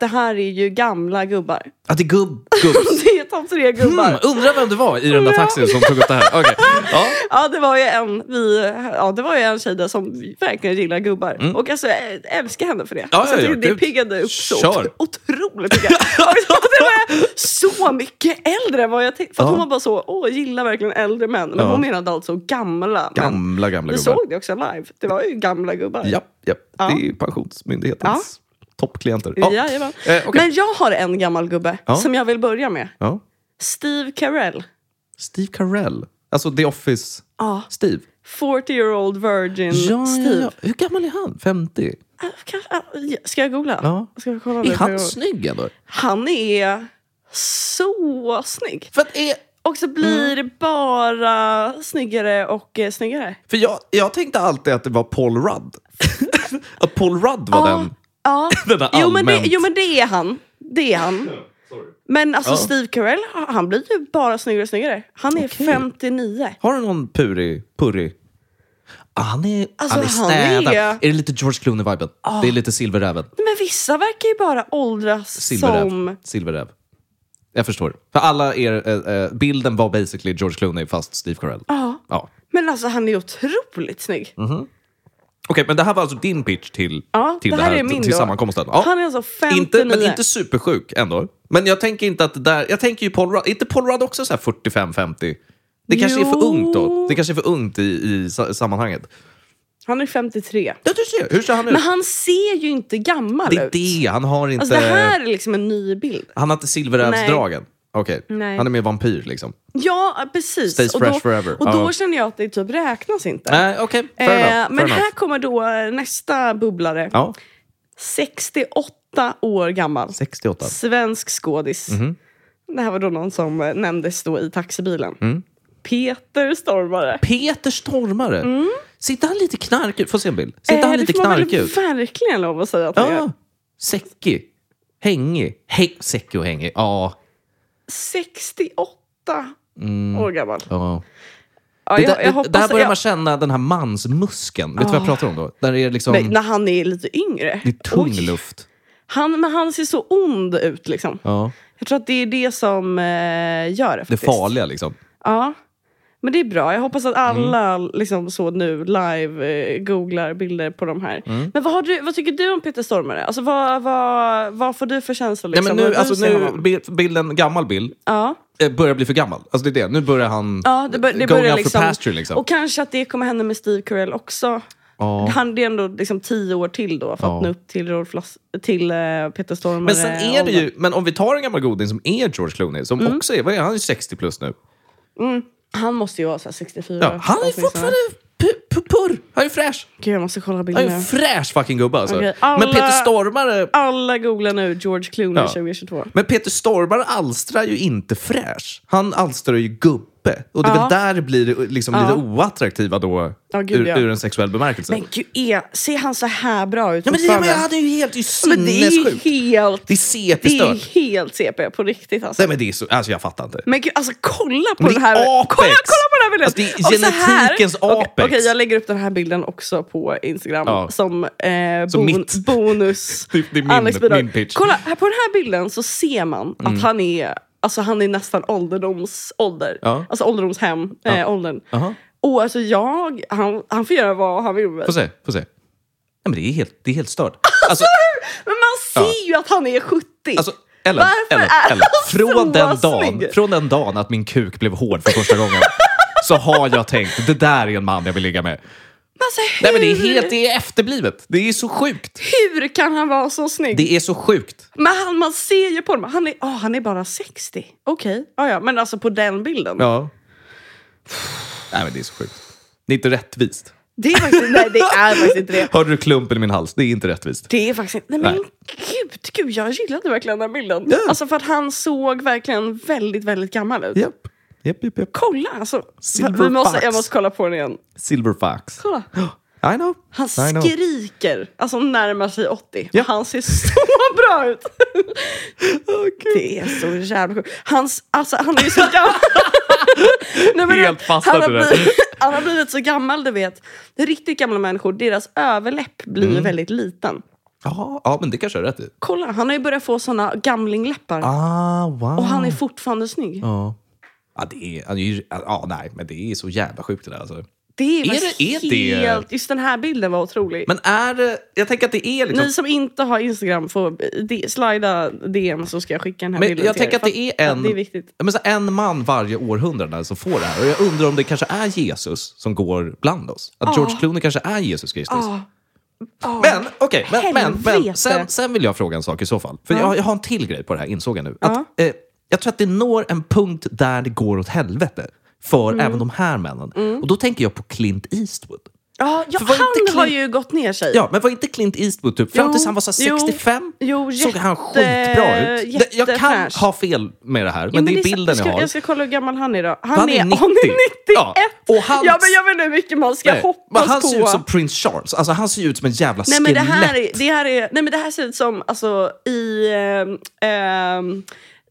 Det här är ju gamla gubbar. Att det är gubb, gubb. [LAUGHS] Det är topp tre gubbar. Mm, undrar vem det var i den där Ja. taxin som tog upp det här. Okej. [LAUGHS] Ja. Ja, det var ju en, vi, ja, det var ju en tjej där som verkligen gillar gubbar. Och alltså, jag älskar henne för det. Mm. Ja, alltså, ja, ja, det piggade upp så Kör. otroligt mycket. Alltså, det var så mycket äldre än vad jag tänkte. För Ja. hon var bara så, åh, gillar verkligen äldre män. Men Ja. hon menade alltså gamla. Gamla, gamla Vi gubbar. såg det också live. Det var ju gamla gubbar. Ja, ja. Ja. det är Pensionsmyndighetens toppklienter. Ja. Jajamän. Eh, okej. Men jag har en gammal gubbe Ja. som jag vill börja med. Ja. Steve Carell. Steve Carell. Alltså The Office. Ja. Steve. 40 year old virgin Ja, ja, Steve. ja. Hur gammal är han? 50? Ah, kanske- ah, Ska jag googla? Ja. Ska vi kolla Är han snygg ändå? Han är så snygg. För, att är, Och så blir Mm. det bara snyggare och eh, snyggare. för jag, jag tänkte alltid att det var Paul Rudd. [LAUGHS] att Paul Rudd var den. Ja. [LAUGHS] Den jo, men det, jo men det är han. Det är han. Men alltså Ja. Steve Carell, han blir ju bara snyggare och snyggare. Han är Okej. 59. Har du någon puri, purri? Ah, han är, Alltså, han är han städad. är- Är... det lite George Clooney-viben? Det är lite Silverräven. Men vissa verkar ju bara åldras Silverräv. som... Silverräv. Jag förstår. För alla er, eh, eh, bilden var basically George Clooney fast Steve Carell. Ja. Ja. Men alltså han är otroligt snygg. Okej, men det här var alltså din pitch till, Ja, till det det här här, är min till då. sammankomsten? Ja. Han är alltså 59. inte, men inte supersjuk ändå. Men jag tänker inte att det där... Jag tänker ju Paul Rudd. Är inte Paul Rudd också så här 45-50? Det kanske är för Jo. ungt då. Det kanske är för ungt i, i sa- sammanhanget. Han är 53. Ja, du ser. Hur ser han ut? Men han ser ju inte gammal det är ut. det. Han har inte... Alltså det här är liksom en ny bild. Han har inte silverrävsdragen. Okej. Nej. Han är mer vampyr liksom. Ja, precis. Stays och fresh då, forever. Och då Ja. känner jag att det typ räknas inte. Okej. Fair Eh, men enough. här kommer då eh, nästa bubblare. Ja, 68 år gammal. 68. Svensk skådis. Mhm. Det här var då någon som eh, nämndes då i taxibilen. Mm. Peter Stormare. Peter Stormare. Sitter han lite knark ut? Får se en bild. Sitter Mm. Eh, han lite det får man väl ut? verkligen lov att säga att han är. Ja. Säckig. Hängig. He säckig och hängig. Ja. 68 år gammal. ja. Ja, Mm. Det jag, där, jag det, hoppas där börjar man känna den här mansmuskeln. Vet du vad jag pratar om då? Där är liksom... nej, när han är lite yngre. det är tung Oj. luft. Han, men han ser så ond ut liksom. Ja. Jag tror att det är det som eh, gör det Det faktiskt. farliga liksom. Ja. Men det är bra. Jag hoppas att alla liksom så nu live eh, googlar bilder på de här. Mm. Men vad, har du, vad tycker du om Peter Stormare? Alltså, vad, vad, vad får du för känslor? Liksom, Nej, men när nu, alltså, nu bilden, gammal bild, Ja. eh, börjar bli för gammal. Alltså det är det. Nu börjar han Ja, det, bör, det going börjar liksom, for pasture liksom. Och kanske att det kommer hända med Steve Carell också. Ja. Han det är ändå liksom tio år till då för Ja. att nå upp till, Rolf Lass, till eh, Peter Stormare. Men sen är det ju, men om vi tar en gammal goding som är George Clooney, som Mm. också är, vad är han, han är 60 plus nu. Han måste ju vara så här 64. Ja, han är fortfarande purr. Han är fräsch. Gud, jag måste kolla Han bilden är nu. en fräsch fucking gubbe alltså. Okej, Men alla- Peter Stormare Alla googlar nu George Clooney Ja. 2022. Men Peter Stormare alstrar ju inte fräsch. Han alstrar ju gubbe. Och det är Ja. väl där det blir liksom lite oattraktiva då, Ja, gud, ur, ja. ur en sexuell bemärkelse. Men gud, är, ser han så här bra ut ja, men det, fortfarande? men han är ju helt det är Men det är sinnessjukt. helt... Det är Det CP-stört. är helt CP på riktigt alltså. Nej men det är så, alltså jag fattar inte. Men gud, alltså kolla på Men den det är här apex. Kolla, kolla på den här bilden! Alltså, det är Och så här- genetikens Okej, apex. Okej, jag lägger upp den här bilden också på Instagram Ja. som, eh, Som bon, mitt. [LAUGHS] bonus. Det- det är min- Alex bidrag. min pitch. Kolla, här på den här bilden så ser man Mm. att han är Alltså han är nästan ålderdomsålder. Ja. Alltså ålderdomshem, eh, åldern. Jaha. Och alltså jag, han, han får göra vad han vill med mig. Få se, få se. Nej, men det är helt, det är helt stört. Alltså, Men man ser ju att han är 70. alltså Ellen, Varför Ellen, Ellen. Från, den dagen, från den dagen att min kuk blev hård för första gången [LAUGHS] så har jag tänkt, det där är en man jag vill ligga med. Alltså, hur, Nej men det är helt det är efterblivet. Det är så sjukt. hur kan han vara så snygg? Det är så sjukt. Men han, man ser ju på honom, han är, oh, han är bara 60. Okej, ja, ja, men alltså på den bilden. Ja. Nej men det är så sjukt. Det är inte rättvist. Det är faktiskt, nej det är faktiskt inte det. [LAUGHS] Hörde du klumpen i min hals? Det är inte rättvist. Det är faktiskt inte, nej men Nej. gud, gud, jag gillade verkligen den här bilden. Ja. Alltså för att han såg verkligen väldigt, väldigt gammal ut. Japp. Japp, japp, japp. Kolla alltså. Silver Vi måste, fox. jag måste kolla på den igen. Silver fox. Kolla. [GASPS] I know. Han I know. skriker, alltså närmar sig 80. Ja. Han ser så [LAUGHS] bra ut. [LAUGHS] det är så jävla sjukt. Hans, alltså, han är ju så gammal. [LAUGHS] Nej, men Helt fastnat han, har blivit, han har blivit så gammal, du vet. Riktigt gamla människor, deras överläpp blir Mm. väldigt liten. Ja, ja, men det kanske är rätt i. Kolla, han har ju börjat få såna gamlingläppar. Ah, wow. Och han är fortfarande snygg. Ja. Ja, det är, ja, nej, men det är så jävla sjukt det där. Alltså. Det är, Är det- är det- helt... Just den här bilden var otrolig. Men är det, jag tänker att det är liksom... Ni som inte har Instagram får de, slida DM så ska jag skicka den här Men bilden jag till tänker er, att det är en, det är viktigt. Men så en man varje århundrade som får det här. Och jag undrar om det kanske är Jesus som går bland oss. Att George Clooney kanske är Jesus Kristus. Ja. Ja. Men okej, men, men, men Helvete. sen, sen vill jag fråga en sak i så fall. För jag, jag har en till grej på det här, insåg jag nu. Att, eh, jag tror att det når en punkt där det går åt helvete för Mm. även de här männen. Och då tänker jag på Clint Eastwood. Ja, ja, han inte har Clint- ju gått ner sig. Ja, men var inte Clint Eastwood typ fram Jo, tills han var så här jo, 65? jo, såg han jätte- skitbra ut. Jag kan ha fel med det här, men, Ja, det är bilden ska, jag har. Jag ska kolla hur gammal han är då. Han, Han är är, 90. Han är 91! Ja, och hans- Ja, men jag vet inte hur mycket man ska Nej, hoppas men han på. ser ut som Prince Charles. Alltså, han ser ut som en jävla Nej skelett. men, det här är, det här är, nej men det här ser ut som alltså, i ehm, ehm,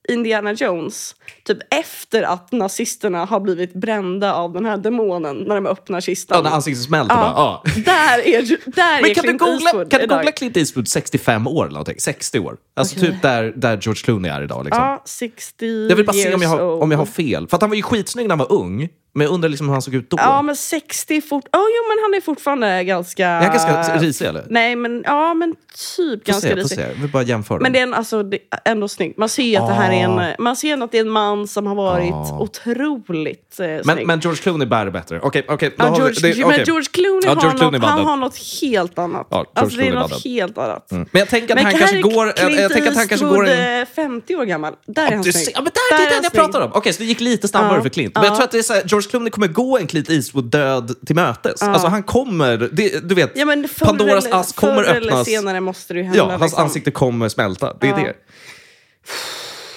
Indiana Jones. Typ efter att nazisterna har blivit brända av den här demonen när de öppnar kistan. Ja, när ansiktet smälter bara. Ja. Där är, där Men är kan du Clint googla, Eastwood kan du idag. googla Clint Eastwood 65 år eller någonting? 60 år. Alltså typ där, där George Clooney är idag. Liksom. Ja, 60 Jag vill bara se om jag, har, om jag har fel. För att han var ju skitsnygg när han var ung. Men jag undrar liksom hur han såg ut då. Ja men 60 fort... Oh, jo men han är fortfarande ganska... Är han ganska risig eller? Nej men ja men typ Får ganska se, risig. vill bara jämföra. Men det är en, alltså, det är ändå snyggt. Man ser att det här är en, man ser ändå att det är en man som har varit Ah. otroligt eh, men, snygg. men George Clooney bär det bättre. Okej, okej. då Ja, vi- George, det- men. George Clooney, Ja, George har, Clooney något, han har något helt annat. Ja, alltså, det är Clooney något helt annat. Men jag tänker att Men han kanske är går... Jag, Clint jag tänker att han kanske går Eastwood, en... eh, 50 år gammal. Där är han snygg. ja, men där, det är är han jag pratar om. Okej, så det gick lite snabbare för Clint. Men jag Ja. tror att det är George Clooney kommer gå en Clint Eastwood-död till mötes. Alltså han kommer... Det, du vet, Ja, förr Pandoras eller, ask kommer förr eller öppnas. senare måste det ju hända. Ja, hans liksom. ansikte kommer smälta. Det är det.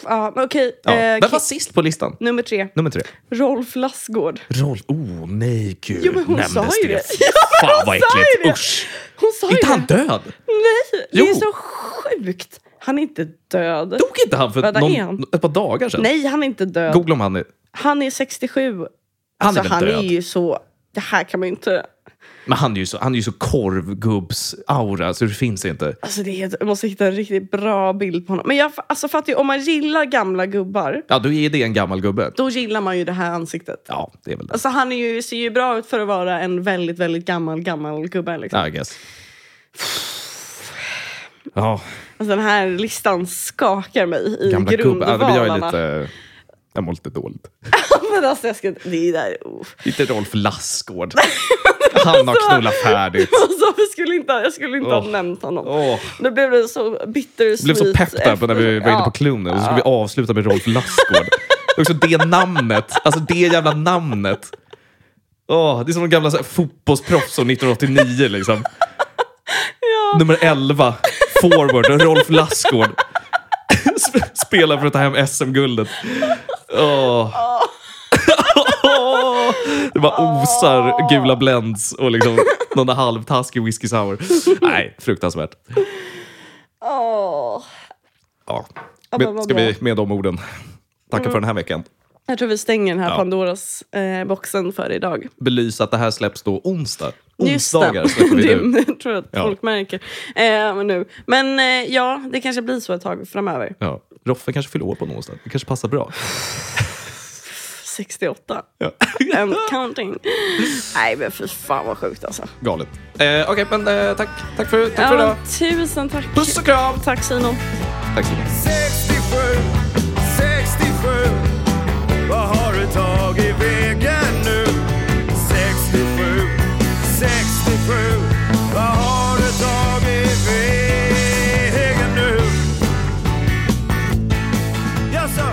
Ja, men okej. Ja. eh, Vem var sist på listan? Nummer tre. Nummer tre. Rolf Lassgård. Rolf... Oh, nej gud. Jo, men hon Nämndes sa ju det. Fy Fan [LAUGHS] vad äckligt. det. Usch. Hon sa Inte ju han det. död? Nej, det Jo. är så sjukt. Han är inte död. Dog inte han för Vänta, någon, han? ett par dagar sedan? Nej, han är inte död. Googla om han är... Han är 67. Han Alltså, är han är ju så... Det här kan man ju inte... Men han är ju så, han är ju så korvgubbs-aura så det finns inte. Alltså det är, jag måste hitta en riktigt bra bild på honom. Men jag alltså, fattar ju, om man gillar gamla gubbar, Ja, då är det en gammal gubbe. då gillar man ju det här ansiktet. Ja, det är väl det. Alltså han är ju, ser ju bra ut för att vara en väldigt, väldigt gammal, gammal gubbe. Liksom. I guess. Ja, Alltså den här listan skakar mig i gamla gubbar. Ja, men jag mår lite dåligt. [LAUGHS] Men alltså jag ska, det är där, oh. Lite Rolf Lassgård. [LAUGHS] Han har knullat färdigt. [LAUGHS] alltså, jag skulle inte, jag skulle inte ha Åh. nämnt honom. Åh. Då blev det så bittersweet. Jag blev så pepp där på när vi var inne på Ja. Clooney och så ska vi avsluta med Rolf Lassgård. Också det namnet, alltså det jävla namnet. Åh, det är som de gamla så här, fotbollsproffs från 1989 liksom. Ja. Nummer 11, forward, Rolf Lassgård. Sp- Spelar för att ta hem SM-guldet. Åh. [LAUGHS] Det bara osar gula blends och liksom någon halvtaskig whisky sour. Nej, fruktansvärt. Åh. Ja. Men ska vi med de orden tacka för den här veckan. Jag tror vi stänger den här Ja. Pandoras eh, boxen för idag. Belysa att det här släpps då onsdag. Det. Onsdagar släpper vi nu. [LAUGHS] det tror jag att Ja. folk märker. Eh, men, nu. men eh, ja, det kanske blir så ett tag framöver. Ja. Roffe kanske fyller år på onsdag. Det kanske passar bra. [SIGHS] 68. Ja. [LAUGHS] And counting. Nej men fy fan vad sjukt alltså. Galet. Eh, Okej, men eh, tack, tack, för, tack för idag. tusen tack. Puss och kram! Tack Simon. Tack mycket. 67, 67 Vad har du tagit vägen 67 Vad har du tagit vägen nu? Jaså,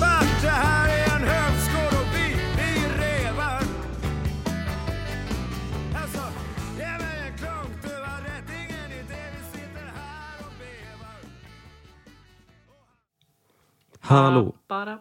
vart det här är en högskål och vi, vi revar ge mig en klunk, du har rätt Ingen idé, vi sitter här och vevar Hallå. Bara